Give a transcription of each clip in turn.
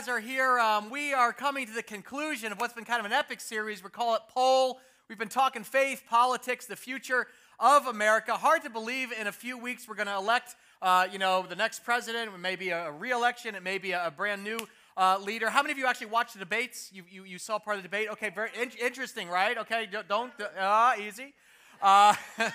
Guys are here. Um, we are coming to the conclusion of what's been kind of an epic series. We call it Poll. We've been talking faith, politics, the future of America. Hard to believe in a few weeks we're going to elect, uh, you know, the next president. It may be a, re-election. It may be a, a brand new uh, leader. How many of you actually watched the debates? You, you, you saw part of the debate? Okay, very in- interesting, right? Okay, don't, don't uh, easy. Uh,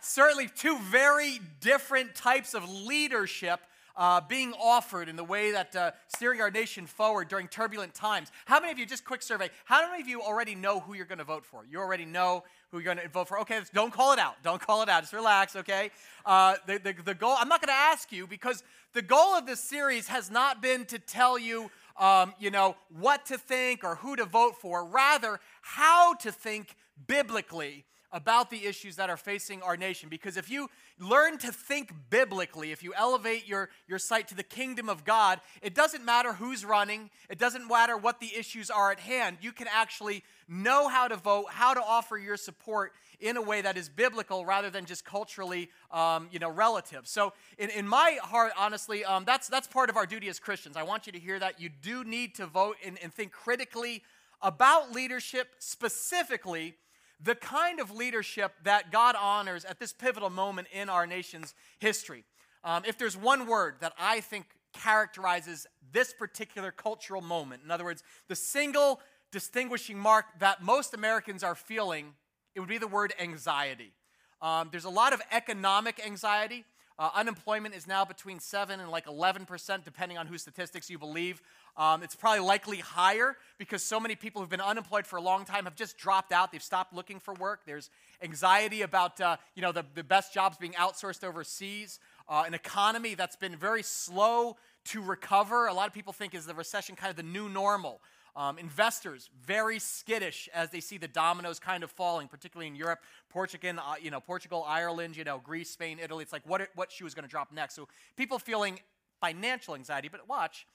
certainly, two very different types of leadership uh, being offered in the way that uh, steering our nation forward during turbulent times. How many of you, just quick survey, how many of you already know who you're going to vote for? You already know who you're going to vote for. Okay, don't call it out. Don't call it out. Just relax, okay? Uh, the, the, the goal, I'm not going to ask you because the goal of this series has not been to tell you. Um, you know, what to think or who to vote for, rather, how to think biblically about the issues that are facing our nation. Because if you learn to think biblically, if you elevate your, your sight to the kingdom of God, it doesn't matter who's running, it doesn't matter what the issues are at hand. You can actually know how to vote, how to offer your support in a way that is biblical rather than just culturally um, you know, relative. So, in, in my heart, honestly, um, that's, that's part of our duty as Christians. I want you to hear that. You do need to vote and, and think critically about leadership, specifically the kind of leadership that God honors at this pivotal moment in our nation's history. Um, if there's one word that I think characterizes this particular cultural moment, in other words, the single distinguishing mark that most Americans are feeling, it would be the word anxiety. Um, there's a lot of economic anxiety. Uh, unemployment is now between 7 and like 11%, depending on whose statistics you believe. Um, it's probably likely higher because so many people who've been unemployed for a long time have just dropped out. They've stopped looking for work. There's anxiety about uh, you know, the, the best jobs being outsourced overseas. Uh, an economy that's been very slow to recover. A lot of people think is the recession kind of the new normal. Um, investors very skittish as they see the dominoes kind of falling, particularly in Europe, Portugal, uh, you know, Portugal, Ireland, you know, Greece, Spain, Italy. It's like what what shoe is going to drop next. So people feeling financial anxiety, but watch,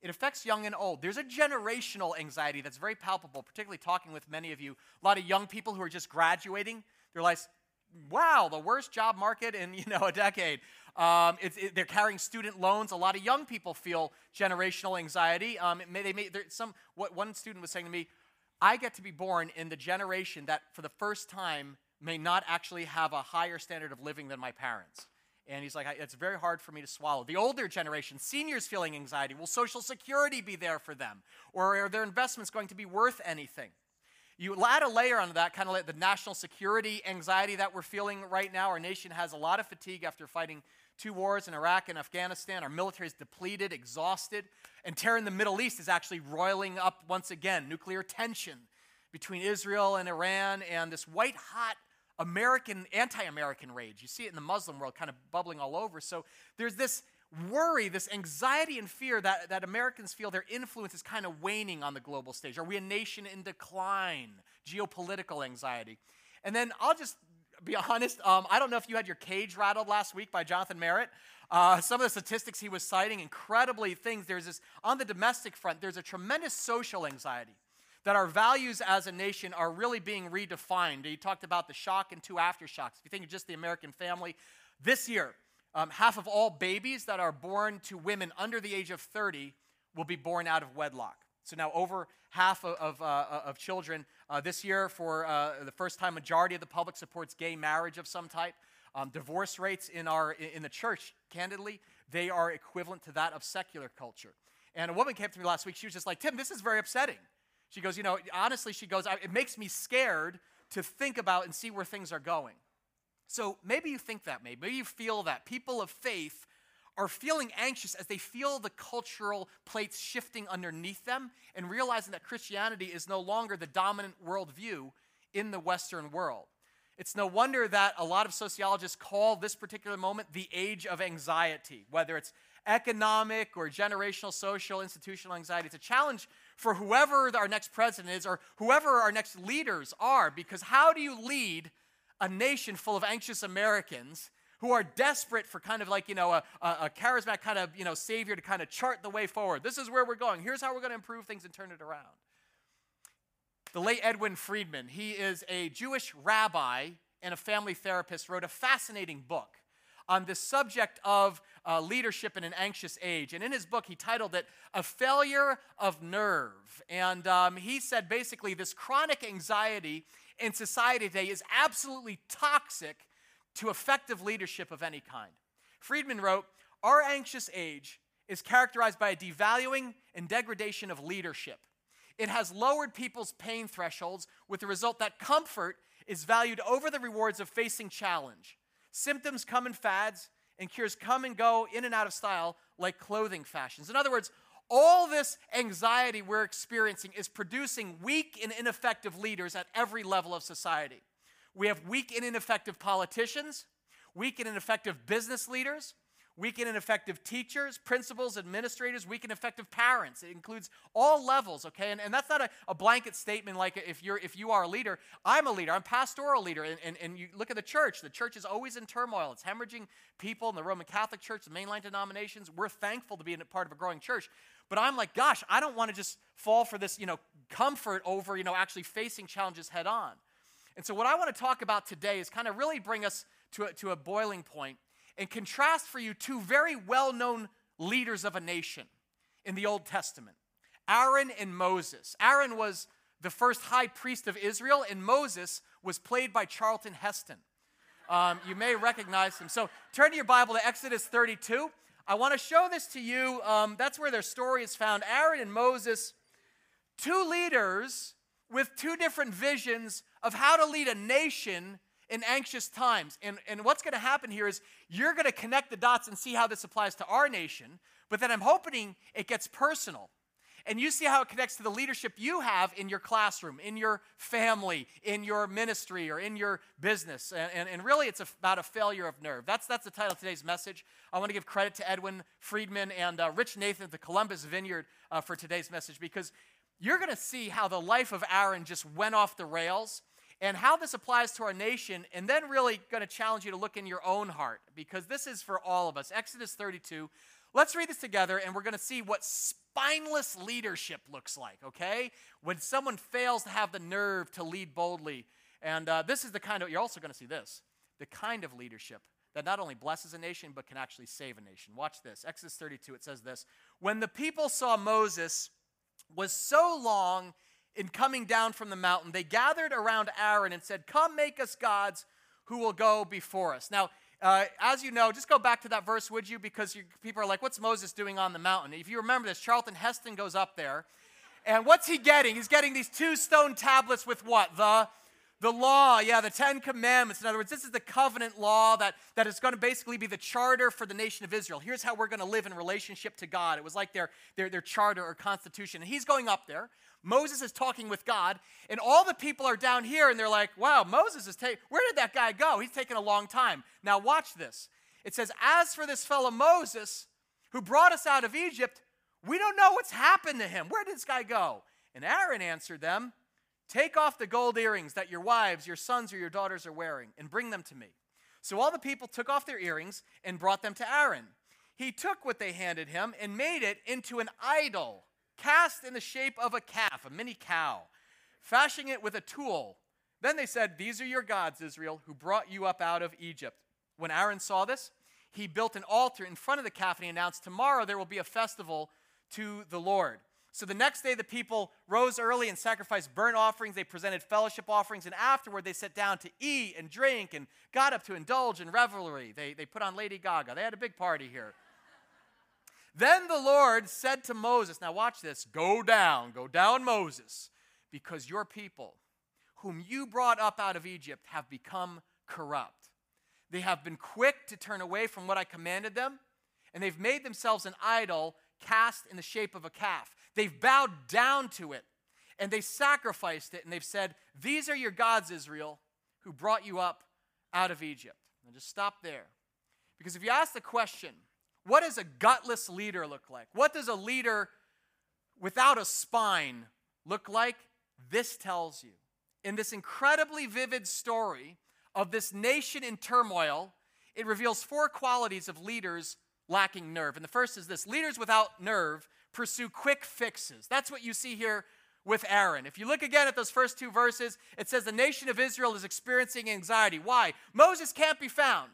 it affects young and old. There's a generational anxiety that's very palpable, particularly talking with many of you. A lot of young people who are just graduating. They're like, wow, the worst job market in you know a decade. Um, it, they're carrying student loans. A lot of young people feel generational anxiety. Um, may, they may, some, what one student was saying to me, I get to be born in the generation that for the first time may not actually have a higher standard of living than my parents. And he's like, "I- it's very hard for me to swallow. The older generation, seniors feeling anxiety, will Social Security be there for them? Or are their investments going to be worth anything? You add a layer onto that, kind of like the national security anxiety that we're feeling right now. Our nation has a lot of fatigue after fighting two wars in Iraq and Afghanistan. Our military is depleted, exhausted. And terror in the Middle East is actually roiling up once again. Nuclear tension between Israel and Iran, and this white hot American, anti American rage. You see it in the Muslim world kind of bubbling all over. So there's this worry, this anxiety and fear that, that Americans feel their influence is kind of waning on the global stage. Are we a nation in decline? Geopolitical anxiety. And then I'll just be honest, um, I don't know if you had your cage rattled last week by Jonathan Merritt. Uh, some of the statistics he was citing, incredibly things. There's this, on the domestic front, there's a tremendous social anxiety that our values as a nation are really being redefined. He talked about the shock and two aftershocks. If you think of just the American family, this year, um, half of all babies that are born to women under the age of 30 will be born out of wedlock. So now over half of, of, uh, of children uh, this year, for uh, the first time, majority of the public supports gay marriage of some type. Um, divorce rates in, our, in the church, candidly, they are equivalent to that of secular culture. And a woman came to me last week. She was just like, Tim, this is very upsetting. She goes, You know, honestly, she goes, it makes me scared to think about and see where things are going. So maybe you think that, maybe, maybe you feel that. People of faith are feeling anxious as they feel the cultural plates shifting underneath them and realizing that Christianity is no longer the dominant worldview in the Western world. It's no wonder that a lot of sociologists call this particular moment the age of anxiety, whether it's economic or generational, social, institutional anxiety. It's a challenge for whoever our next president is or whoever our next leaders are, because how do you lead a nation full of anxious Americans who are desperate for kind of like, you know, a, a, charismatic kind of, you know, savior to kind of chart the way forward. This is where we're going. Here's how we're going to improve things and turn it around. The late Edwin Friedman, he is a Jewish rabbi and a family therapist, wrote a fascinating book on the subject of uh, leadership in an anxious age. And in his book, he titled it A Failure of Nerve. And um, he said basically this chronic anxiety in society today is absolutely toxic to effective leadership of any kind. Friedman wrote, Our anxious age is characterized by a devaluing and degradation of leadership. It has lowered people's pain thresholds with the result that comfort is valued over the rewards of facing challenge. Symptoms come in fads, and cures come and go in and out of style like clothing fashions. In other words, all this anxiety we're experiencing is producing weak and ineffective leaders at every level of society. We have weak and ineffective politicians, weak and ineffective business leaders, weak and ineffective teachers, principals, administrators, weak and effective parents. It includes all levels, okay? And, and that's not a, a, blanket statement like if, you're, if you are a leader. I'm a leader, I'm pastoral leader. And, and, and you look at the church, the church is always in turmoil. It's hemorrhaging people in the Roman Catholic Church, the mainline denominations. We're thankful to be a part of a growing church. But I'm like, gosh, I don't want to just fall for this, you know, comfort over, you know, actually facing challenges head on. And so, what I want to talk about today is kind of really bring us to a, to a boiling point and contrast for you two very well known leaders of a nation in the Old Testament Aaron and Moses. Aaron was the first high priest of Israel, and Moses was played by Charlton Heston. Um, you may recognize him. So, turn to your Bible to Exodus 32. I want to show this to you. Um, that's where their story is found. Aaron and Moses, two leaders with two different visions of how to lead a nation in anxious times. And, and what's going to happen here is you're going to connect the dots and see how this applies to our nation, but then I'm hoping it gets personal. And you see how it connects to the leadership you have in your classroom, in your family, in your ministry, or in your business. And, and, and really, it's about a failure of nerve. That's, that's the title of today's message. I want to give credit to Edwin Friedman and uh, Rich Nathan at the Columbus Vineyard uh, for today's message because you're going to see how the life of Aaron just went off the rails and how this applies to our nation, and then really going to challenge you to look in your own heart because this is for all of us. Exodus 32. Let's read this together, and we're going to see what spineless leadership looks like, okay? When someone fails to have the nerve to lead boldly. And uh, this is the kind of, you're also going to see this, the kind of leadership that not only blesses a nation, but can actually save a nation. Watch this. Exodus 32, it says this When the people saw Moses, was so long in coming down from the mountain, they gathered around Aaron and said, Come make us gods who will go before us. Now, uh, as you know, just go back to that verse, would you? Because you, people are like, What's Moses doing on the mountain? If you remember this, Charlton Heston goes up there. And what's he getting? He's getting these two stone tablets with what? The the law, yeah, the Ten Commandments. In other words, this is the covenant law that, that is going to basically be the charter for the nation of Israel. Here's how we're going to live in relationship to God. It was like their, their, their charter or constitution. And he's going up there. Moses is talking with God, and all the people are down here, and they're like, wow, Moses is taking, where did that guy go? He's taking a long time. Now, watch this. It says, as for this fellow Moses, who brought us out of Egypt, we don't know what's happened to him. Where did this guy go? And Aaron answered them, Take off the gold earrings that your wives, your sons, or your daughters are wearing, and bring them to me. So all the people took off their earrings and brought them to Aaron. He took what they handed him and made it into an idol, cast in the shape of a calf, a mini cow, fashioning it with a tool. Then they said, These are your gods, Israel, who brought you up out of Egypt. When Aaron saw this, he built an altar in front of the calf and he announced, Tomorrow there will be a festival to the Lord. So the next day, the people rose early and sacrificed burnt offerings. They presented fellowship offerings, and afterward, they sat down to eat and drink and got up to indulge in revelry. They, they put on Lady Gaga. They had a big party here. then the Lord said to Moses, Now watch this go down, go down, Moses, because your people, whom you brought up out of Egypt, have become corrupt. They have been quick to turn away from what I commanded them, and they've made themselves an idol cast in the shape of a calf. They've bowed down to it and they sacrificed it and they've said, These are your gods, Israel, who brought you up out of Egypt. And just stop there. Because if you ask the question, what does a gutless leader look like? What does a leader without a spine look like? This tells you. In this incredibly vivid story of this nation in turmoil, it reveals four qualities of leaders lacking nerve. And the first is this leaders without nerve pursue quick fixes. That's what you see here with Aaron. If you look again at those first two verses, it says the nation of Israel is experiencing anxiety. Why? Moses can't be found.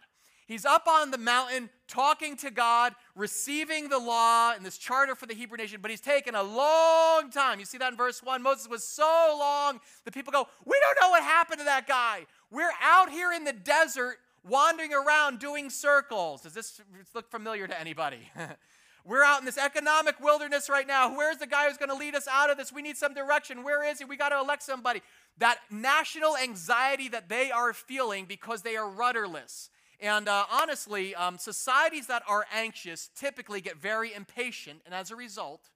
He's up on the mountain talking to God, receiving the law and this charter for the Hebrew nation, but he's taken a long time. You see that in verse 1? Moses was so long that people go, We don't know what happened to that guy. We're out here in the desert wandering around doing circles. Does this look familiar to anybody? We're out in this economic wilderness right now. Where's the guy who's going to lead us out of this? We need some direction. Where is he? We got to elect somebody. That national anxiety that they are feeling because they are rudderless. And uh, honestly, um, societies that are anxious typically get very impatient and as a result,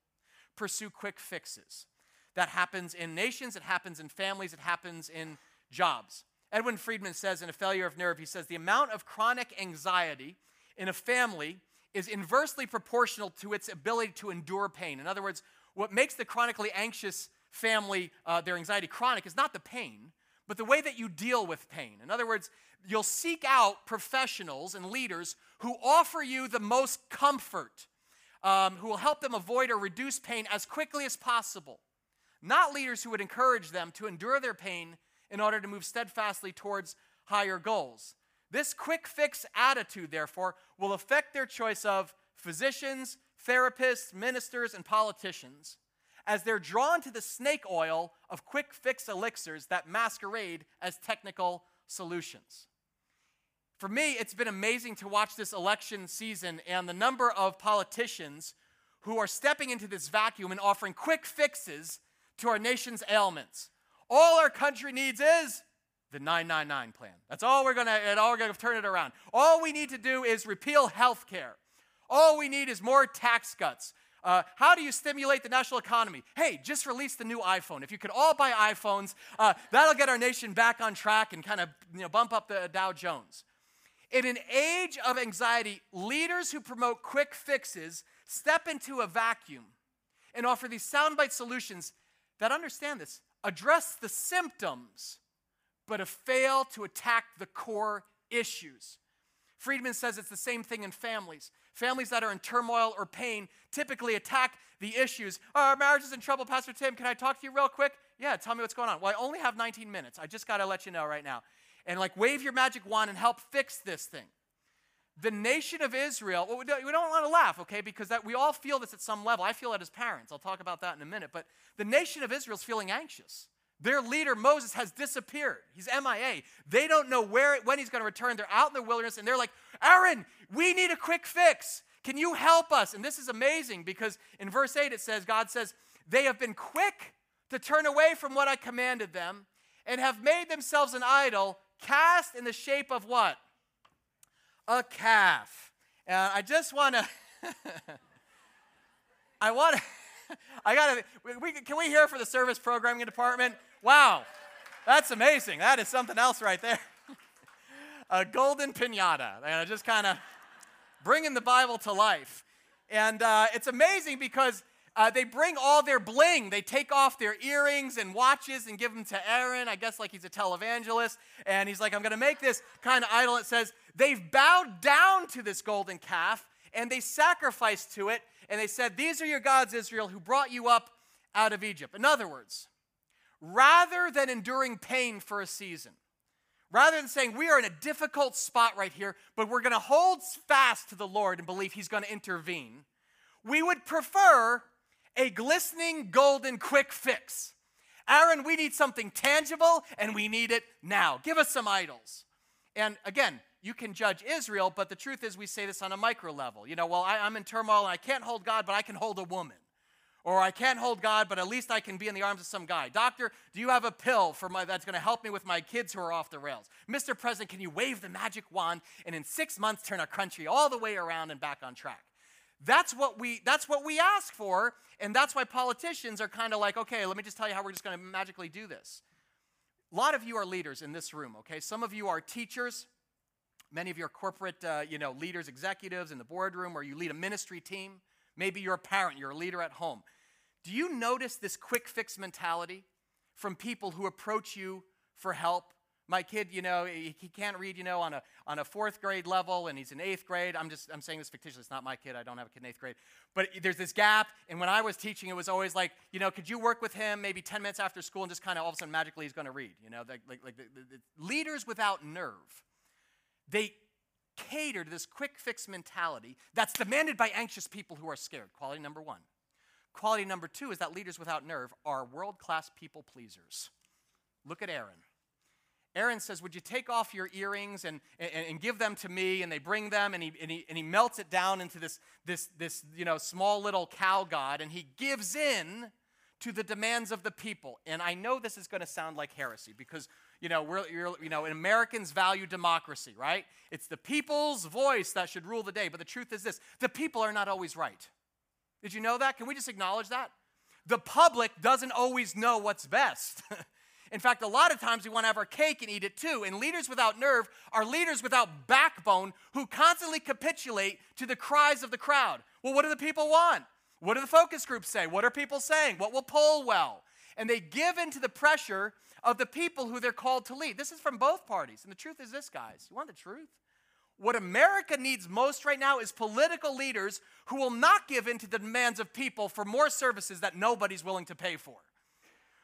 pursue quick fixes. That happens in nations, it happens in families, it happens in jobs. Edwin Friedman says in A Failure of Nerve, he says, the amount of chronic anxiety in a family is inversely proportional to its ability to endure pain. In other words, what makes the chronically anxious family, uh, their anxiety chronic, is not the pain, but the way that you deal with pain. In other words, you'll seek out professionals and leaders who offer you the most comfort, um, who will help them avoid or reduce pain as quickly as possible. Not leaders who would encourage them to endure their pain in order to move steadfastly towards higher goals. This quick fix attitude, therefore, will affect their choice of physicians, therapists, ministers, and politicians as they're drawn to the snake oil of quick fix elixirs that masquerade as technical solutions. For me, it's been amazing to watch this election season and the number of politicians who are stepping into this vacuum and offering quick fixes to our nation's ailments. All our country needs is the 999 plan. That's all we're gonna, and all we're gonna turn it around. All we need to do is repeal health care. All we need is more tax cuts. Uh, how do you stimulate the national economy? Hey, just release the new iPhone. If you could all buy iPhones, uh, that'll get our nation back on track and kind of you know, bump up the Dow Jones. In an age of anxiety, leaders who promote quick fixes step into a vacuum and offer these soundbite solutions that understand this, address the symptoms but have failed to attack the core issues. Friedman says it's the same thing in families. Families that are in turmoil or pain typically attack the issues. Our marriage is in trouble, Pastor Tim. Can I talk to you real quick? Yeah, tell me what's going on. Well, I only have 19 minutes. I just got to let you know right now. And like, wave your magic wand and help fix this thing. The nation of Israel, well, we don't, we don't want to laugh, okay, because that, we all feel this at some level. I feel it as parents. I'll talk about that in a minute. But the nation of Israel is feeling anxious. Their leader, Moses, has disappeared. He's MIA. They don't know where, when he's going to return. They're out in the wilderness and they're like, Aaron, we need a quick fix. Can you help us? And this is amazing because in verse 8 it says, God says, They have been quick to turn away from what I commanded them and have made themselves an idol cast in the shape of what? A calf. And I just want to, I want to. I gotta. We, can we hear for the service programming department? Wow, that's amazing. That is something else right there. a golden pinata. And just kind of bringing the Bible to life. And uh, it's amazing because uh, they bring all their bling. They take off their earrings and watches and give them to Aaron, I guess like he's a televangelist. And he's like, I'm going to make this kind of idol. It says, they've bowed down to this golden calf and they sacrificed to it. And they said, These are your gods, Israel, who brought you up out of Egypt. In other words, rather than enduring pain for a season, rather than saying, We are in a difficult spot right here, but we're going to hold fast to the Lord and believe He's going to intervene, we would prefer a glistening golden quick fix. Aaron, we need something tangible and we need it now. Give us some idols. And again, you can judge Israel, but the truth is we say this on a micro level. You know, well, I, am in turmoil and I can't hold God, but I can hold a woman. Or I can't hold God, but at least I can be in the arms of some guy. Doctor, do you have a pill for my, that's going to help me with my kids who are off the rails? Mr. President, can you wave the magic wand and in six months turn our country all the way around and back on track? That's what we that's what we ask for, and that's why politicians are kind of like, okay, let me just tell you how we're just going to magically do this. A lot of you are leaders in this room, okay? Some of you are teachers. Many of your corporate, uh, you know, leaders, executives in the boardroom, or you lead a ministry team. Maybe you're a parent, you're a leader at home. Do you notice this quick fix mentality from people who approach you for help my kid, you know, he, can't read, you know, on a, on a fourth grade level and he's in eighth grade. I'm just, I'm saying this fictitious. It's not my kid. I don't have a kid in eighth grade. But there's this gap. And when I was teaching, it was always like, you know, could you work with him maybe 10 minutes after school and just kind of all of a sudden magically he's going to read, you know, like, like, like the, the, the leaders without nerve. They cater to this quick fix mentality that's demanded by anxious people who are scared. Quality number one. Quality number two is that leaders without nerve are world class people pleasers. Look at Aaron. Aaron says, Would you take off your earrings and, and, and, give them to me? And they bring them, and he, and he, and he melts it down into this, this, this you know, small little cow god, and he gives in to the demands of the people. And I know this is going to sound like heresy because, you know, we're, you know, Americans value democracy, right? It's the people's voice that should rule the day. But the truth is this the people are not always right. Did you know that? Can we just acknowledge that? The public doesn't always know what's best. In fact, a lot of times we want to have our cake and eat it too. And leaders without nerve are leaders without backbone who constantly capitulate to the cries of the crowd. Well, what do the people want? What do the focus groups say? What are people saying? What will poll well? And they give in to the pressure of the people who they're called to lead. This is from both parties. And the truth is this, guys. You want the truth? What America needs most right now is political leaders who will not give in to the demands of people for more services that nobody's willing to pay for.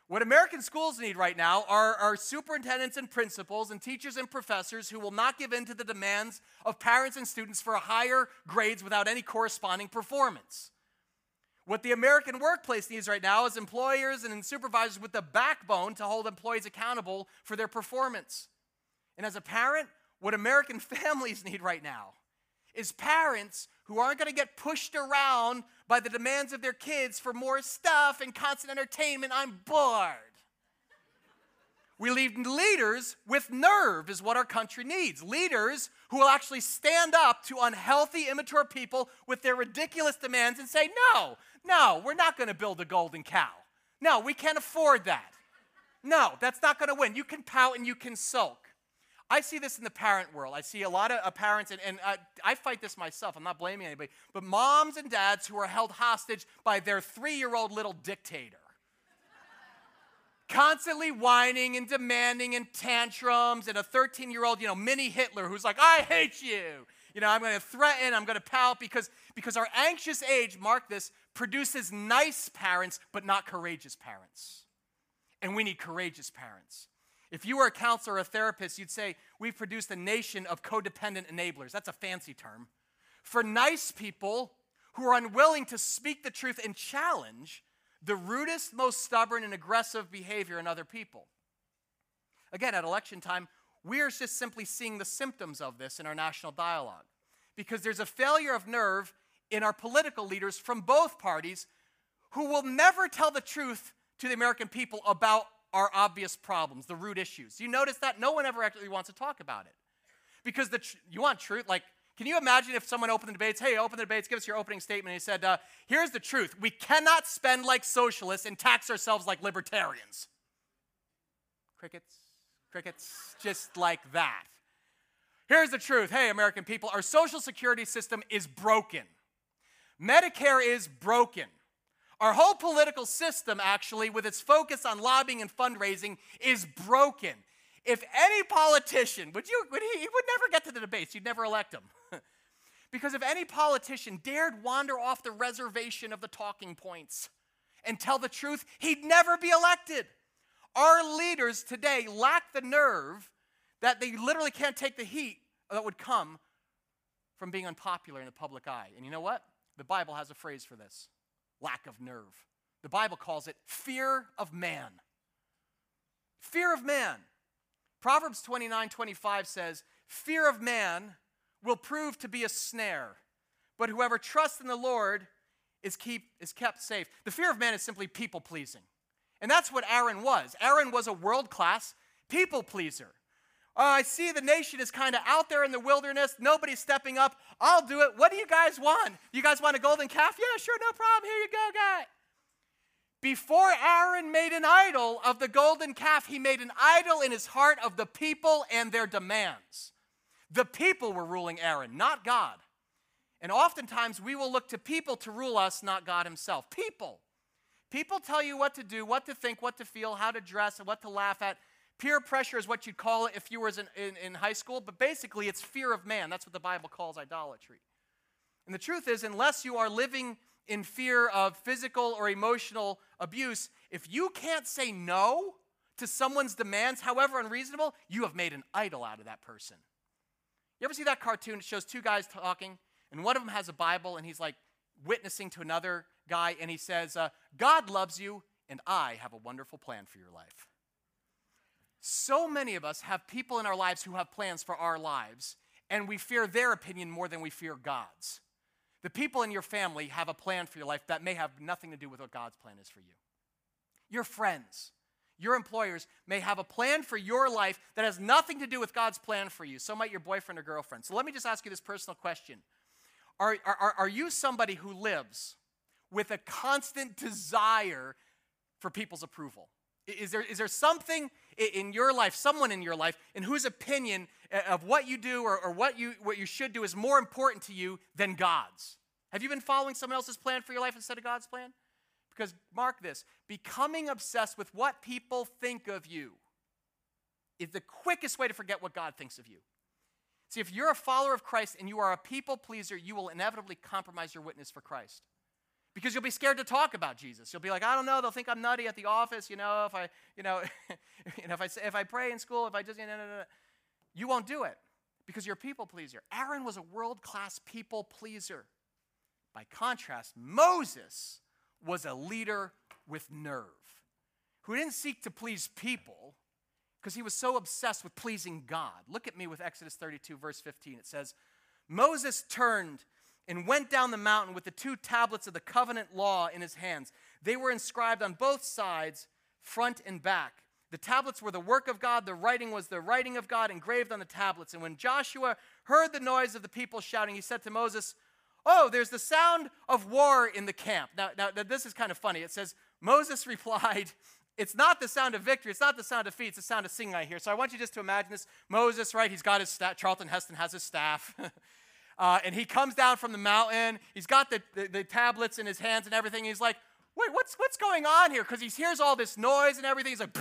What American schools need right now are, are superintendents and principals and teachers and professors who will not give in to the demands of parents and students for higher grades without any corresponding performance. What the American workplace needs right now is employers and supervisors with the backbone to hold employees accountable for their performance. And as a parent, what American families need right now is parents who aren't going to get pushed around by the demands of their kids for more stuff and constant entertainment. I'm bored. We need leaders with nerve, is what our country needs. Leaders who will actually stand up to unhealthy, immature people with their ridiculous demands and say, No, no, we're not going to build a golden cow. No, we can't afford that. No, that's not going to win. You can pout and you can sulk. I see this in the parent world. I see a lot of uh, parents, and, and uh, I fight this myself. I'm not blaming anybody, but moms and dads who are held hostage by their three year old little dictator. Constantly whining and demanding and tantrums, and a 13 year old, you know, mini Hitler who's like, I hate you. You know, I'm going to threaten, I'm going to pout because, because our anxious age, mark this, produces nice parents, but not courageous parents. And we need courageous parents. If you were a counselor or a therapist, you'd say, We've produced a nation of codependent enablers. That's a fancy term. For nice people who are unwilling to speak the truth and challenge the rudest, most stubborn, and aggressive behavior in other people. Again, at election time, we are just simply seeing the symptoms of this in our national dialogue because there's a failure of nerve in our political leaders from both parties who will never tell the truth to the American people about our obvious problems, the root issues. You notice that? No one ever actually wants to talk about it. Because the tr- you want truth? Like, can you imagine if someone opened the debates? Hey, open the debates, give us your opening statement. And he said, uh, Here's the truth. We cannot spend like socialists and tax ourselves like libertarians. Crickets, crickets, just like that. Here's the truth. Hey, American people, our social security system is broken. Medicare is broken. Our whole political system, actually, with its focus on lobbying and fundraising, is broken. If any politician, would you, would he, he would never get to the debates, you'd never elect him. because if any politician dared wander off the reservation of the talking points and tell the truth, he'd never be elected. Our leaders today lack the nerve that they literally can't take the heat that would come from being unpopular in the public eye. And you know what? The Bible has a phrase for this lack of nerve. The Bible calls it fear of man. Fear of man. Proverbs 29 25 says, Fear of man will prove to be a snare, but whoever trusts in the Lord is, keep, is kept safe. The fear of man is simply people pleasing. And that's what Aaron was. Aaron was a world class people pleaser. Uh, I see the nation is kind of out there in the wilderness. Nobody's stepping up. I'll do it. What do you guys want? You guys want a golden calf? Yeah, sure, no problem. Here you go, guy. Before Aaron made an idol of the golden calf, he made an idol in his heart of the people and their demands. The people were ruling Aaron, not God. And oftentimes we will look to people to rule us, not God Himself. People. People tell you what to do, what to think, what to feel, how to dress, and what to laugh at. Peer pressure is what you'd call it if you were in, in, in high school, but basically it's fear of man. That's what the Bible calls idolatry. And the truth is, unless you are living in fear of physical or emotional abuse, if you can't say no to someone's demands, however unreasonable, you have made an idol out of that person. You ever see that cartoon? It shows two guys talking, and one of them has a Bible, and he's like witnessing to another guy, and he says, uh, God loves you, and I have a wonderful plan for your life. So many of us have people in our lives who have plans for our lives, and we fear their opinion more than we fear God's. The people in your family have a plan for your life that may have nothing to do with what God's plan is for you. Your friends, your employers may have a plan for your life that has nothing to do with God's plan for you. So might your boyfriend or girlfriend. So let me just ask you this personal question Are, are, are you somebody who lives with a constant desire for people's approval? Is there, is there something in your life, someone in your life, in whose opinion uh, of what you do or, or what, you, what you should do is more important to you than God's? Have you been following someone else's plan for your life instead of God's plan? Because mark this becoming obsessed with what people think of you is the quickest way to forget what God thinks of you. See, if you're a follower of Christ and you are a people pleaser, you will inevitably compromise your witness for Christ because you'll be scared to talk about Jesus. You'll be like, I don't know, they'll think I'm nutty at the office, you know, if I, you know, you know if I say if I pray in school, if I just, you know, no, no, no. you won't do it because you're a people pleaser. Aaron was a world-class people pleaser. By contrast, Moses was a leader with nerve who didn't seek to please people because he was so obsessed with pleasing God. Look at me with Exodus 32, verse 15. It says, Moses turned and went down the mountain with the two tablets of the covenant law in his hands. They were inscribed on both sides, front and back. The tablets were the work of God, the writing was the writing of God engraved on the tablets. And when Joshua heard the noise of the people shouting, he said to Moses, Oh, there's the sound of war in the camp. Now, now this is kind of funny. It says, Moses replied, It's not the sound of victory. It's not the sound of defeat. It's the sound of singing I hear. So I want you just to imagine this. Moses, right? He's got his staff. Charlton Heston has his staff. Uh, and he comes down from the mountain. He's got the, the, the tablets in his hands and everything. He's like, wait, what's, what's going on here? Because he hears all this noise and everything. He's like,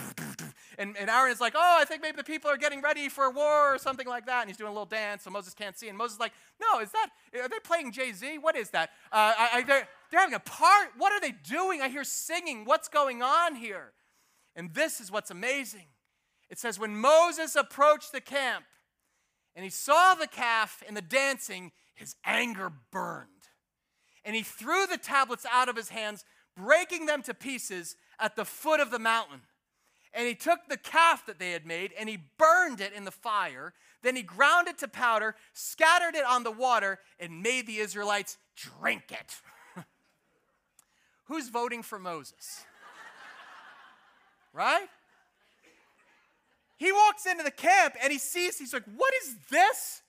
and, and Aaron is like, oh, I think maybe the people are getting ready for war or something like that. And he's doing a little dance, so Moses can't see. And Moses is like, no, is that, are they playing Jay Z? What is that? Uh, I, I, they're, they're having a part. What are they doing? I hear singing. What's going on here? And this is what's amazing. It says, when Moses approached the camp, and he saw the calf and the dancing, his anger burned. And he threw the tablets out of his hands, breaking them to pieces at the foot of the mountain. And he took the calf that they had made and he burned it in the fire. Then he ground it to powder, scattered it on the water, and made the Israelites drink it. Who's voting for Moses? right? He walks into the camp and he sees, he's like, What is this?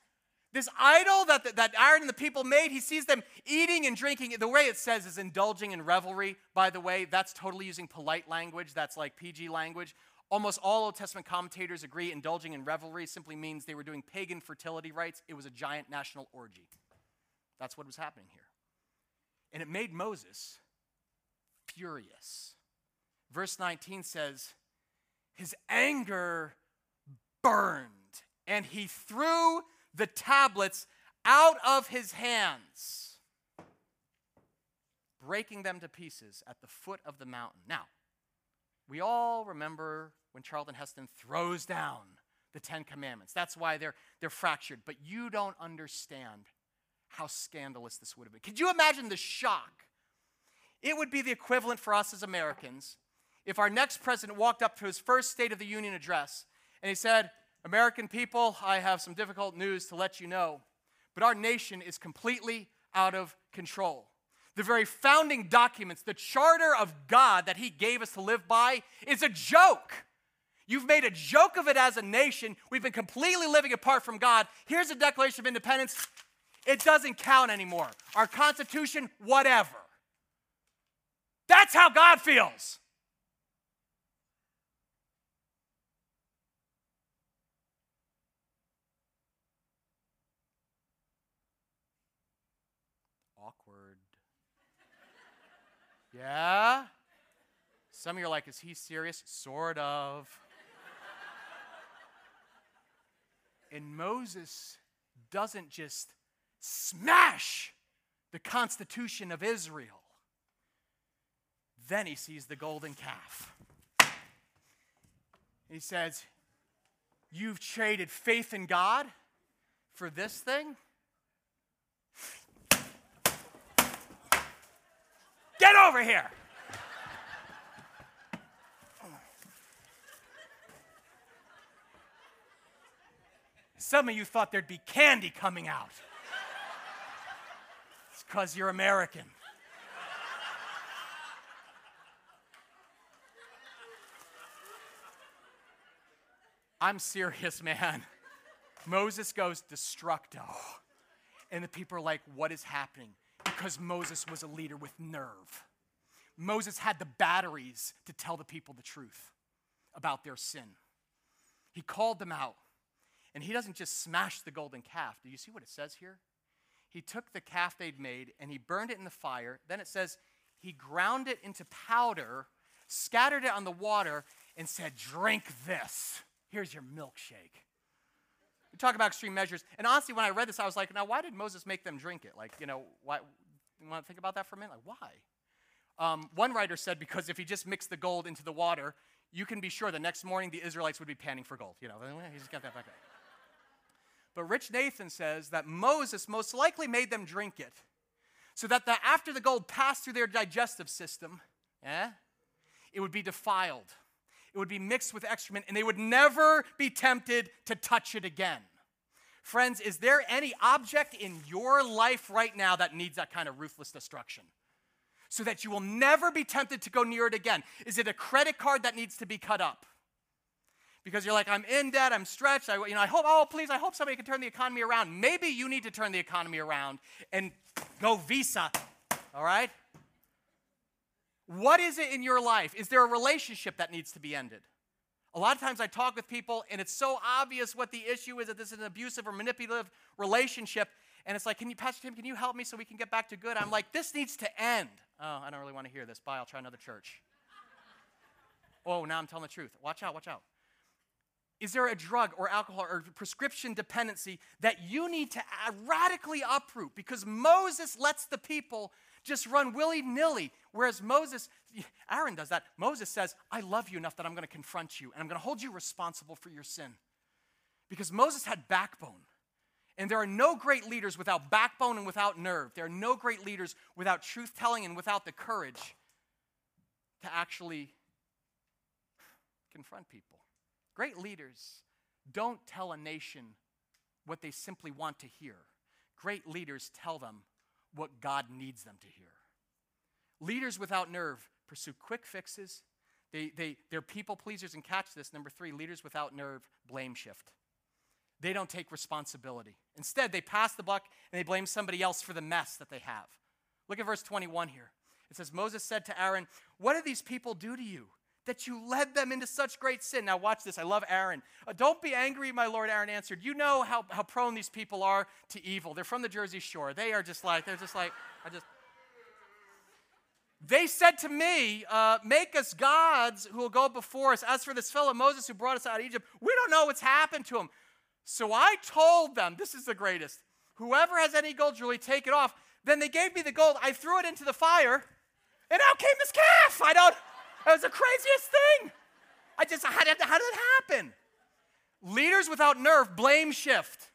This idol that, that Aaron and the people made, he sees them eating and drinking. The way it says is indulging in revelry, by the way. That's totally using polite language. That's like PG language. Almost all Old Testament commentators agree indulging in revelry simply means they were doing pagan fertility rites. It was a giant national orgy. That's what was happening here. And it made Moses furious. Verse 19 says, His anger burned, and he threw the tablets out of his hands, breaking them to pieces at the foot of the mountain. Now, we all remember when Charlton Heston throws down the Ten Commandments. That's why they're, they're fractured. But you don't understand how scandalous this would have been. Could you imagine the shock it would be the equivalent for us as Americans if our next president walked up to his first State of the Union address and he said, American people, I have some difficult news to let you know, but our nation is completely out of control. The very founding documents, the charter of God that he gave us to live by, is a joke. You've made a joke of it as a nation. We've been completely living apart from God. Here's a Declaration of Independence. It doesn't count anymore. Our Constitution, whatever. That's how God feels. Yeah? Some of you are like, is he serious? Sort of. and Moses doesn't just smash the Constitution of Israel. Then he sees the golden calf. He says, You've traded faith in God for this thing? Get over here! Some of you thought there'd be candy coming out. It's because you're American. I'm serious, man. Moses goes destructo. And the people are like, what is happening? Because Moses was a leader with nerve. Moses had the batteries to tell the people the truth about their sin. He called them out. And he doesn't just smash the golden calf. Do you see what it says here? He took the calf they'd made and he burned it in the fire. Then it says he ground it into powder, scattered it on the water, and said, Drink this. Here's your milkshake. We talk about extreme measures. And honestly, when I read this, I was like, now, why did Moses make them drink it? Like, you know, why? You want to think about that for a minute? Like, why? Um, one writer said because if he just mixed the gold into the water, you can be sure the next morning the Israelites would be panning for gold. You know, he just got that back. But Rich Nathan says that Moses most likely made them drink it so that the, after the gold passed through their digestive system, eh, it would be defiled. It would be mixed with excrement, and they would never be tempted to touch it again. Friends, is there any object in your life right now that needs that kind of ruthless destruction? So that you will never be tempted to go near it again? Is it a credit card that needs to be cut up? because you're like, I'm in debt, I'm stretched. I, you know, I hope, oh, please, I hope somebody can turn the economy around. Maybe you need to turn the economy around and go Visa, all right? What is it in your life? Is there a relationship that needs to be ended? A lot of times I talk with people and it's so obvious what the issue is that this is an abusive or manipulative relationship. And it's like, can you, Pastor Tim, can you help me so we can get back to good? I'm like, this needs to end. Oh, I don't really want to hear this. Bye, I'll try another church. oh, now I'm telling the truth. Watch out, watch out. Is there a drug or alcohol or prescription dependency that you need to radically uproot? Because Moses lets the people just run willy nilly. Whereas Moses, Aaron does that. Moses says, I love you enough that I'm going to confront you and I'm going to hold you responsible for your sin. Because Moses had backbone. And there are no great leaders without backbone and without nerve. There are no great leaders without truth telling and without the courage to actually confront people. Great leaders don't tell a nation what they simply want to hear. Great leaders tell them what God needs them to hear. Leaders without nerve pursue quick fixes. They, they, they're people pleasers, and catch this. Number three, leaders without nerve blame shift. They don't take responsibility. Instead, they pass the buck and they blame somebody else for the mess that they have. Look at verse 21 here. It says, Moses said to Aaron, What do these people do to you? that you led them into such great sin. Now, watch this. I love Aaron. Uh, don't be angry, my Lord, Aaron answered. You know how, how prone these people are to evil. They're from the Jersey Shore. They are just like, they're just like, I just. They said to me, uh, Make us gods who will go before us. As for this fellow Moses who brought us out of Egypt, we don't know what's happened to him. So I told them, This is the greatest. Whoever has any gold jewelry, take it off. Then they gave me the gold. I threw it into the fire, and out came this calf. I don't. That was the craziest thing. I just, how did, how did it happen? Leaders without nerve blame shift.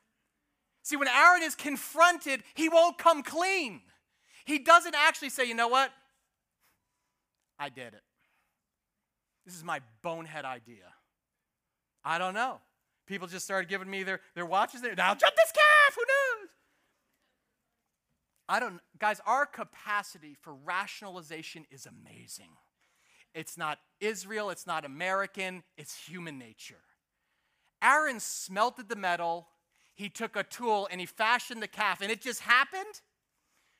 See, when Aaron is confronted, he won't come clean. He doesn't actually say, you know what? I did it. This is my bonehead idea. I don't know. People just started giving me their, their watches. There. Now jump this calf. Who knows? I don't, guys, our capacity for rationalization is amazing. It's not Israel, it's not American, it's human nature. Aaron smelted the metal, he took a tool and he fashioned the calf, and it just happened.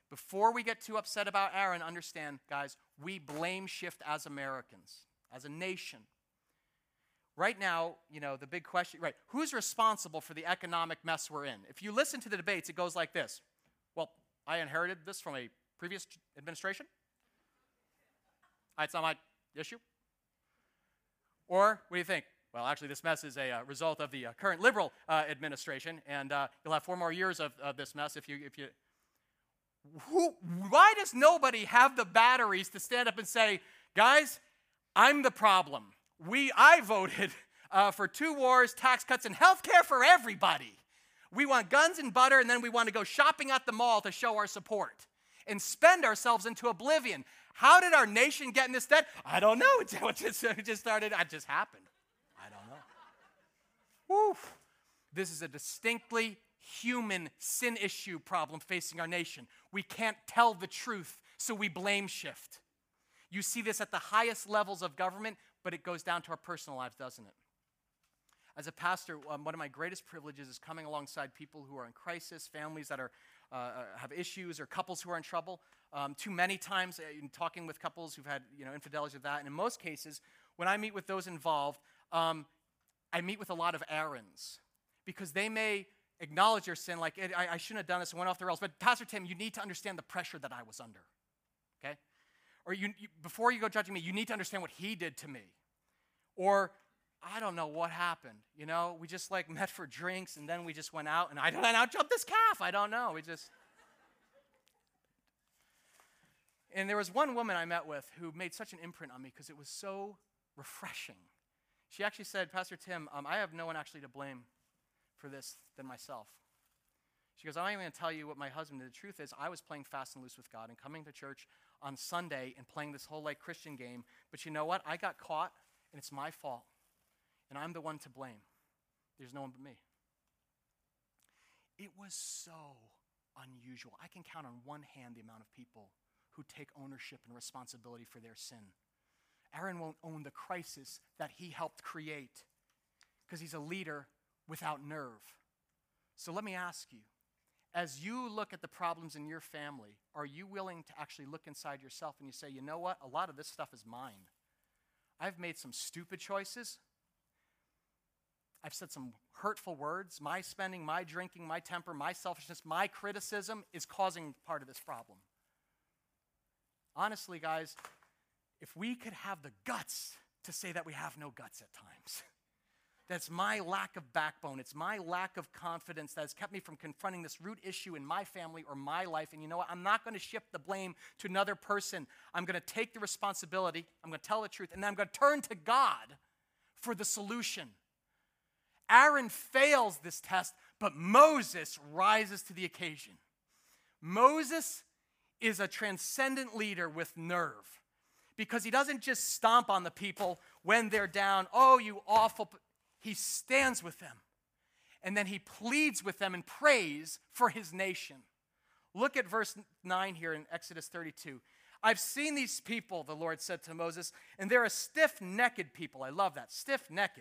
Before we get too upset about Aaron, understand, guys, we blame shift as Americans, as a nation. Right now, you know, the big question, right, who's responsible for the economic mess we're in? If you listen to the debates, it goes like this Well, I inherited this from a previous administration. It's not my issue. Or what do you think? Well, actually, this mess is a uh, result of the uh, current liberal uh, administration, and uh, you'll have four more years of, of this mess if you, if you who, why does nobody have the batteries to stand up and say, guys, I'm the problem? We, I voted uh, for two wars, tax cuts, and health care for everybody. We want guns and butter, and then we want to go shopping at the mall to show our support and spend ourselves into oblivion. How did our nation get in this debt? I don't know. It just, it just started, it just happened. I don't know. Woo. This is a distinctly human sin issue problem facing our nation. We can't tell the truth, so we blame shift. You see this at the highest levels of government, but it goes down to our personal lives, doesn't it? As a pastor, um, one of my greatest privileges is coming alongside people who are in crisis, families that are, uh, uh have issues, or couples who are in trouble. Um, too many times, uh, in talking with couples who've had you know, infidelities of that, and in most cases, when I meet with those involved, um, I meet with a lot of Aarons because they may acknowledge your sin, like, I, I shouldn't have done this and went off the rails. But Pastor Tim, you need to understand the pressure that I was under? Or you, you, before you go judging me, you need to understand what he did to me. Or I don't know what happened. You know, we just like met for drinks and then we just went out and I don't know, jumped this calf. I don't know. We just. And there was one woman I met with who made such an imprint on me because it was so refreshing. She actually said, Pastor Tim, um, I have no one actually to blame for this than myself. She goes, I'm not even going to tell you what my husband did. The truth is, I was playing fast and loose with God and coming to church on Sunday and playing this whole like Christian game. But you know what? I got caught, and it's my fault. And I'm the one to blame. There's no one but me. It was so unusual. I can count on one hand the amount of people who take ownership and responsibility for their sin. Aaron won't own the crisis that he helped create because he's a leader without nerve. So let me ask you as you look at the problems in your family, are you willing to actually look inside yourself and you say, you know what? A lot of this stuff is mine. I've made some stupid choices. I've said some hurtful words. My spending, my drinking, my temper, my selfishness, my criticism is causing part of this problem. Honestly, guys, if we could have the guts to say that we have no guts at times. That's my lack of backbone. It's my lack of confidence that has kept me from confronting this root issue in my family or my life. And you know what? I'm not going to shift the blame to another person. I'm going to take the responsibility, I'm going to tell the truth, and then I'm going to turn to God for the solution. Aaron fails this test, but Moses rises to the occasion. Moses is a transcendent leader with nerve because he doesn't just stomp on the people when they're down. Oh, you awful he stands with them. And then he pleads with them and prays for his nation. Look at verse 9 here in Exodus 32. I've seen these people, the Lord said to Moses, and they're a stiff necked people. I love that. Stiff necked.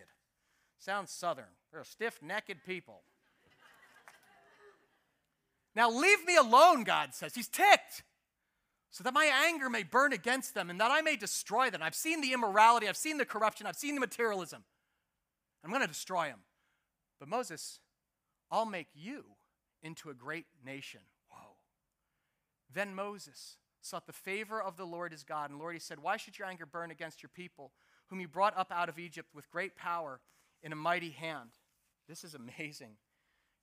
Sounds southern. They're a stiff necked people. now leave me alone, God says. He's ticked. So that my anger may burn against them and that I may destroy them. I've seen the immorality, I've seen the corruption, I've seen the materialism. I'm going to destroy him. But Moses, I'll make you into a great nation. Whoa. Then Moses sought the favor of the Lord his God. And Lord, he said, Why should your anger burn against your people, whom you brought up out of Egypt with great power in a mighty hand? This is amazing.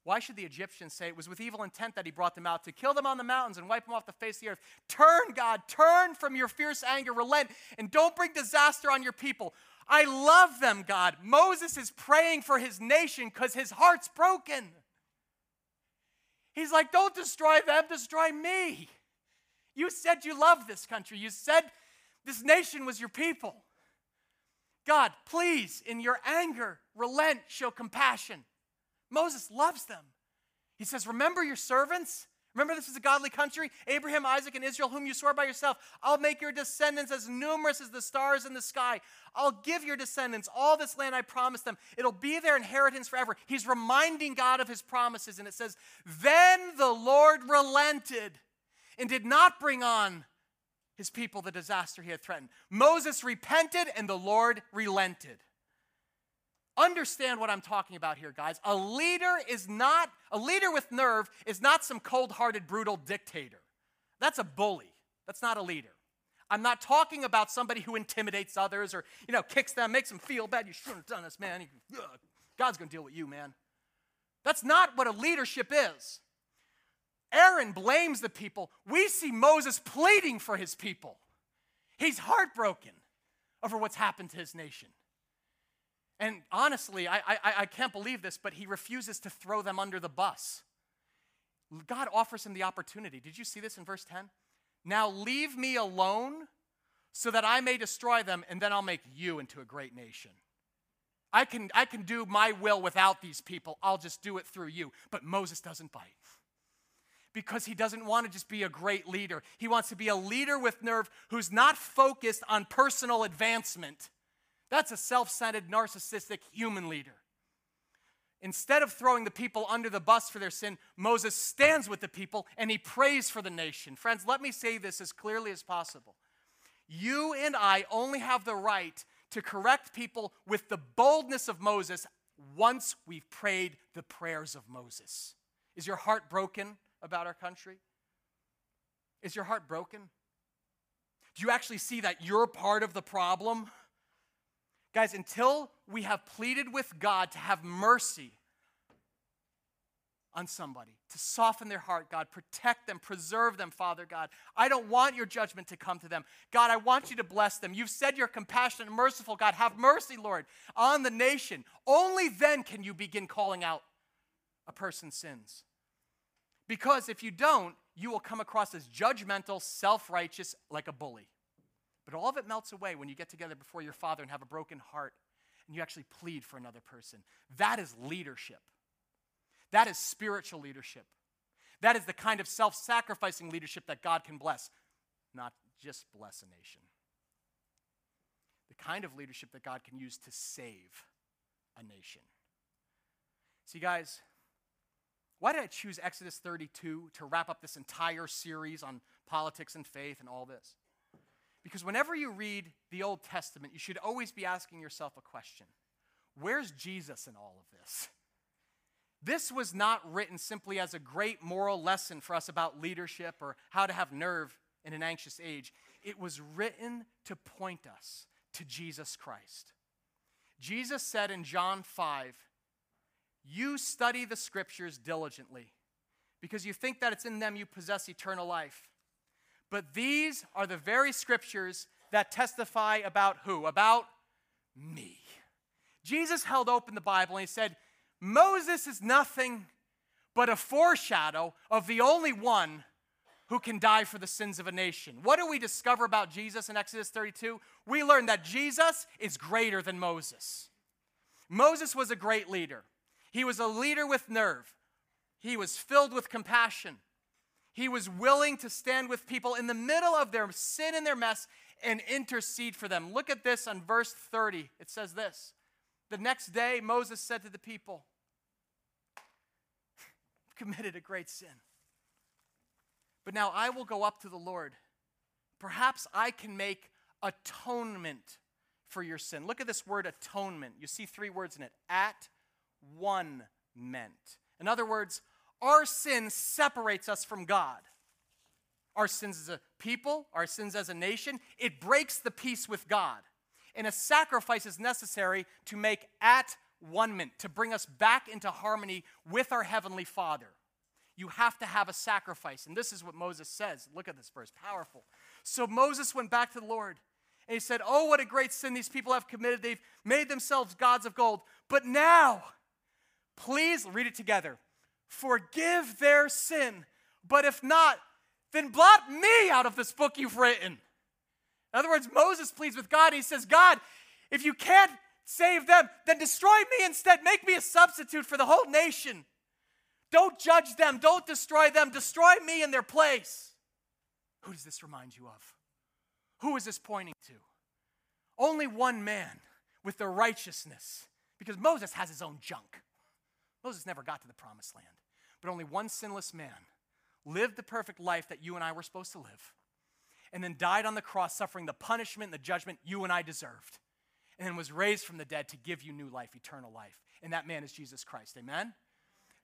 Why should the Egyptians say it was with evil intent that he brought them out to kill them on the mountains and wipe them off the face of the earth? Turn, God, turn from your fierce anger, relent, and don't bring disaster on your people. I love them, God. Moses is praying for his nation because his heart's broken. He's like, Don't destroy them, destroy me. You said you love this country. You said This nation was your people. God, please, in your anger, relent, show compassion. Moses loves them. He says, Remember your servants? Remember, this is a godly country Abraham, Isaac, and Israel, whom you swore by yourself. I'll make your descendants as numerous as the stars in the sky. I'll give your descendants all this land I promised them. It'll be their inheritance forever. He's reminding God of his promises, and it says, Then the Lord relented and did not bring on his people the disaster he had threatened. Moses repented, and the Lord relented. Understand what I'm talking about here, guys. A leader is not, a leader with nerve is not some cold hearted, brutal dictator. That's a bully. That's not a leader. I'm not talking about somebody who intimidates others or, you know, kicks them, makes them feel bad. You shouldn't have done this, man. God's going to deal with you, man. That's not what a leadership is. Aaron blames the people. We see Moses pleading for his people. He's heartbroken over what's happened to his nation. And honestly, I, I, I can't believe this, but he refuses to throw them under the bus. God offers him the opportunity. Did you see this in verse 10? Now leave me alone so that I may destroy them, and then I'll make you into a great nation. I can, I can do my will without these people. I'll just do it through you. But Moses doesn't bite because he doesn't want to just be a great leader. He wants to be a leader with nerve who's not focused on personal advancement that's a self centered, narcissistic human leader. Instead of throwing the people under the bus for their sin, Moses stands with the people and he prays for the nation. Friends, let me say this as clearly as possible. You and I only have the right to correct people with the boldness of Moses once we've prayed the prayers of Moses. Is your heart broken about our country? Is your heart broken? Do you actually see that you're part of the problem? Guys, until we have pleaded with God to have mercy on somebody, to soften their heart, God, protect them, preserve them, Father God. I don't want your judgment to come to them. God, I want you to bless them. You've said you're compassionate and merciful, God. Have mercy, Lord, on the nation. Only then can you begin calling out a person's sins. Because if you don't, you will come across as judgmental, self righteous, like a bully. But all of it melts away when you get together before your Father and have a broken heart and you actually plead for another person. That is leadership. That is spiritual leadership. That is the kind of self sacrificing leadership that God can bless, not just bless a nation. The kind of leadership that God can use to save a nation. See, guys, why did I choose Exodus 32 to wrap up this entire series on politics and faith and all this? Because whenever you read the Old Testament, you should always be asking yourself a question Where's Jesus in all of this? This was not written simply as a great moral lesson for us about leadership or how to have nerve in an anxious age. It was written to point us to Jesus Christ. Jesus said in John 5, You study the scriptures diligently because you think that it's in them you possess eternal life. But these are the very scriptures that testify about who? About me. Jesus held open the Bible and he said, Moses is nothing but a foreshadow of the only one who can die for the sins of a nation. What do we discover about Jesus in Exodus 32? We learn that Jesus is greater than Moses. Moses was a great leader, he was a leader with nerve, he was filled with compassion. He was willing to stand with people in the middle of their sin and their mess and intercede for them. Look at this on verse 30. It says this The next day, Moses said to the people, committed a great sin. But now I will go up to the Lord. Perhaps I can make atonement for your sin. Look at this word atonement. You see three words in it at one meant. In other words, our sin separates us from God. Our sins as a people, our sins as a nation, it breaks the peace with God. And a sacrifice is necessary to make at one ment, to bring us back into harmony with our Heavenly Father. You have to have a sacrifice. And this is what Moses says. Look at this verse, powerful. So Moses went back to the Lord and he said, Oh, what a great sin these people have committed. They've made themselves gods of gold. But now, please read it together forgive their sin. But if not, then blot me out of this book you've written. In other words, Moses pleads with God. He says, God, if you can't save them, then destroy me instead. Make me a substitute for the whole nation. Don't judge them. Don't destroy them. Destroy me in their place. Who does this remind you of? Who is this pointing to? Only one man with the righteousness, because Moses has his own junk. Moses never got to the promised land, but only one sinless man lived the perfect life that you and I were supposed to live, and then died on the cross, suffering the punishment and the judgment you and I deserved, and then was raised from the dead to give you new life, eternal life. And that man is Jesus Christ. Amen?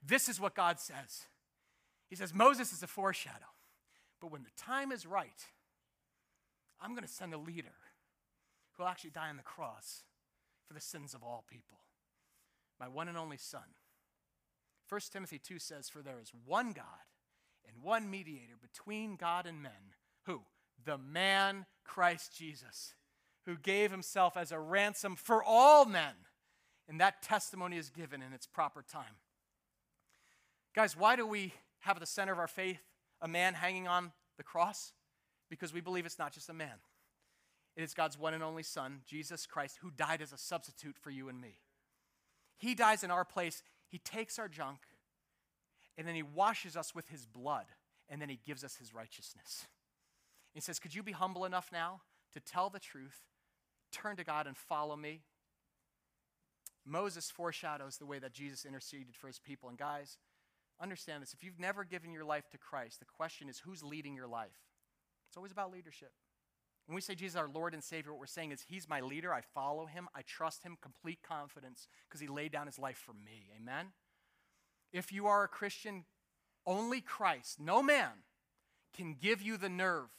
This is what God says. He says, Moses is a foreshadow, but when the time is right, I'm going to send a leader who will actually die on the cross for the sins of all people. My one and only Son. 1 Timothy 2 says, For there is one God and one mediator between God and men. Who? The man Christ Jesus, who gave himself as a ransom for all men. And that testimony is given in its proper time. Guys, why do we have at the center of our faith a man hanging on the cross? Because we believe it's not just a man, it is God's one and only Son, Jesus Christ, who died as a substitute for you and me. He dies in our place, He takes our junk, and then He washes us with His blood, and then He gives us His righteousness. He says, Could you be humble enough now to tell the truth, turn to God, and follow me? Moses foreshadows the way that Jesus interceded for his people. And guys, understand this. If you've never given your life to Christ, the question is who's leading your life? It's always about leadership. When we say Jesus our Lord and Savior, what we're saying is He's my leader. I follow Him. I trust Him, complete confidence, because He laid down His life for me. Amen? If you are a Christian, only Christ, no man, can give you the nerve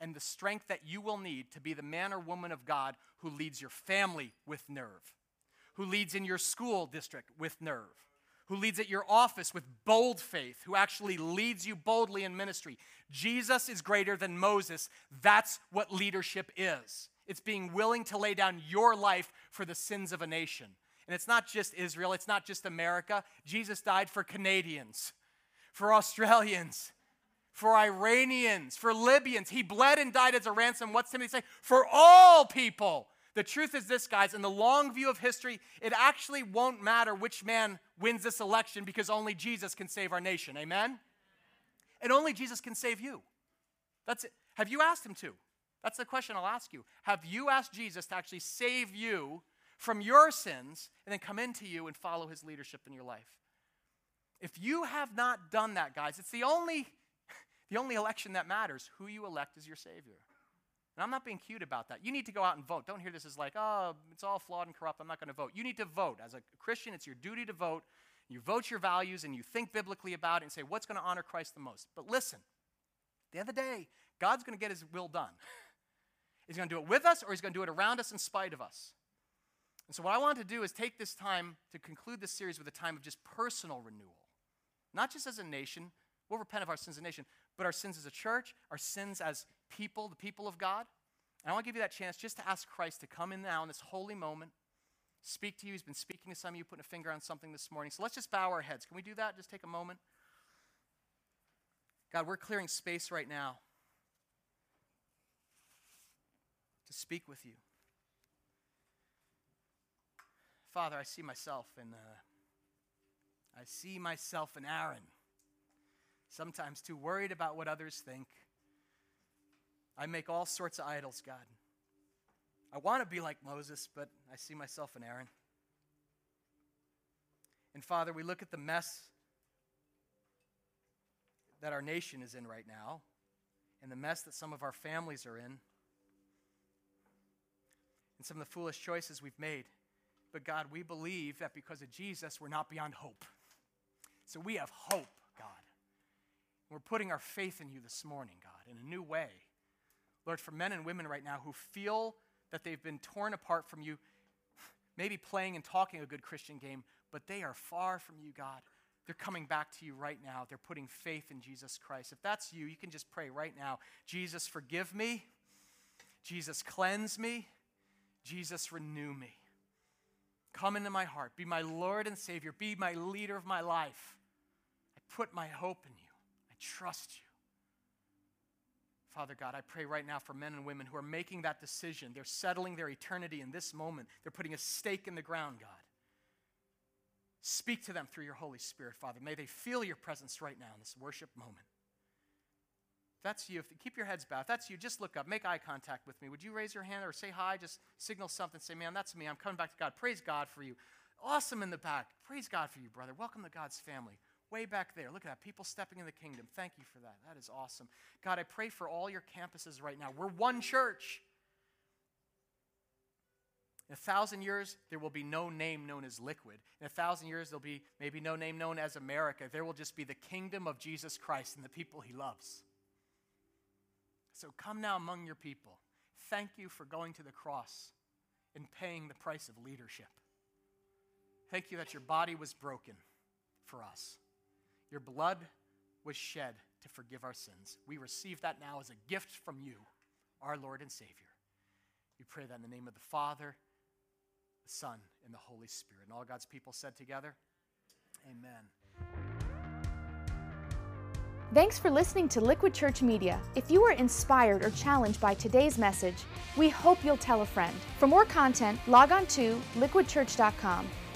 and the strength that you will need to be the man or woman of God who leads your family with nerve, who leads in your school district with nerve who leads at your office with bold faith, who actually leads you boldly in ministry. Jesus is greater than Moses. That's what leadership is. It's being willing to lay down your life for the sins of a nation. And it's not just Israel, it's not just America. Jesus died for Canadians, for Australians, for Iranians, for Libyans. He bled and died as a ransom. What's Timothy say? For all people. The truth is this, guys, in the long view of history, it actually won't matter which man wins this election because only Jesus can save our nation. Amen? And only Jesus can save you. That's it. Have you asked him to? That's the question I'll ask you. Have you asked Jesus to actually save you from your sins and then come into you and follow his leadership in your life? If you have not done that, guys, it's the only the only election that matters, who you elect as your savior. And I'm not being cute about that. You need to go out and vote. Don't hear this as like, oh, it's all flawed and corrupt. I'm not going to vote. You need to vote. As a Christian, it's your duty to vote. You vote your values and you think biblically about it and say, what's going to honor Christ the most? But listen, the the day, God's going to get his will done. He's going to do it with us or he's going to do it around us in spite of us. And so, what I want to do is take this time to conclude this series with a time of just personal renewal. Not just as a nation, we'll repent of our sins as a nation, but our sins as a church, our sins as people, the people of God. And I want to give you that chance just to ask Christ to come in now in this holy moment, speak to you. He's been speaking to some of you, putting a finger on something this morning. So let's just bow our heads. Can we do that? Just take a moment. God, we're clearing space right now to speak with you. Father, I see myself in, uh, I see myself in Aaron sometimes too worried about what others think. I make all sorts of idols, God. I want to be like Moses, but I see myself in Aaron. And Father, we look at the mess that our nation is in right now, and the mess that some of our families are in, and some of the foolish choices we've made. But God, we believe that because of Jesus, we're not beyond hope. So we have hope God. we're putting our faith in you this morning, God, in a new way. Lord, for men and women right now who feel that they've been torn apart from you, maybe playing and talking a good Christian game, but they are far from you, God. They're coming back to you right now. They're putting faith in Jesus Christ. If that's you, you can just pray right now Jesus, forgive me. Jesus, cleanse me. Jesus, renew me. Come into my heart. Be my Lord and Savior. Be my leader of my life. I put my hope in you I trust you. Father God, I pray right now for men and women who are making that decision. They're settling their eternity in this moment. They're putting a stake in the ground, God. Speak to them through your Holy Spirit, Father. May they feel your presence right now in this worship moment. If that's you, if, keep your heads bowed. If that's you, just look up, make eye contact with me. Would you raise your hand or say hi? Just signal something. Say, man, that's me. I'm coming back to God. Praise God for you. Awesome in the back. Praise God for you, brother. Welcome to God's family. Way back there. Look at that. People stepping in the kingdom. Thank you for that. That is awesome. God, I pray for all your campuses right now. We're one church. In a thousand years, there will be no name known as liquid. In a thousand years, there'll be maybe no name known as America. There will just be the kingdom of Jesus Christ and the people he loves. So come now among your people. Thank you for going to the cross and paying the price of leadership. Thank you that your body was broken for us. Your blood was shed to forgive our sins. We receive that now as a gift from you, our Lord and Savior. We pray that in the name of the Father, the Son, and the Holy Spirit. And all God's people said together, Amen. Thanks for listening to Liquid Church Media. If you were inspired or challenged by today's message, we hope you'll tell a friend. For more content, log on to liquidchurch.com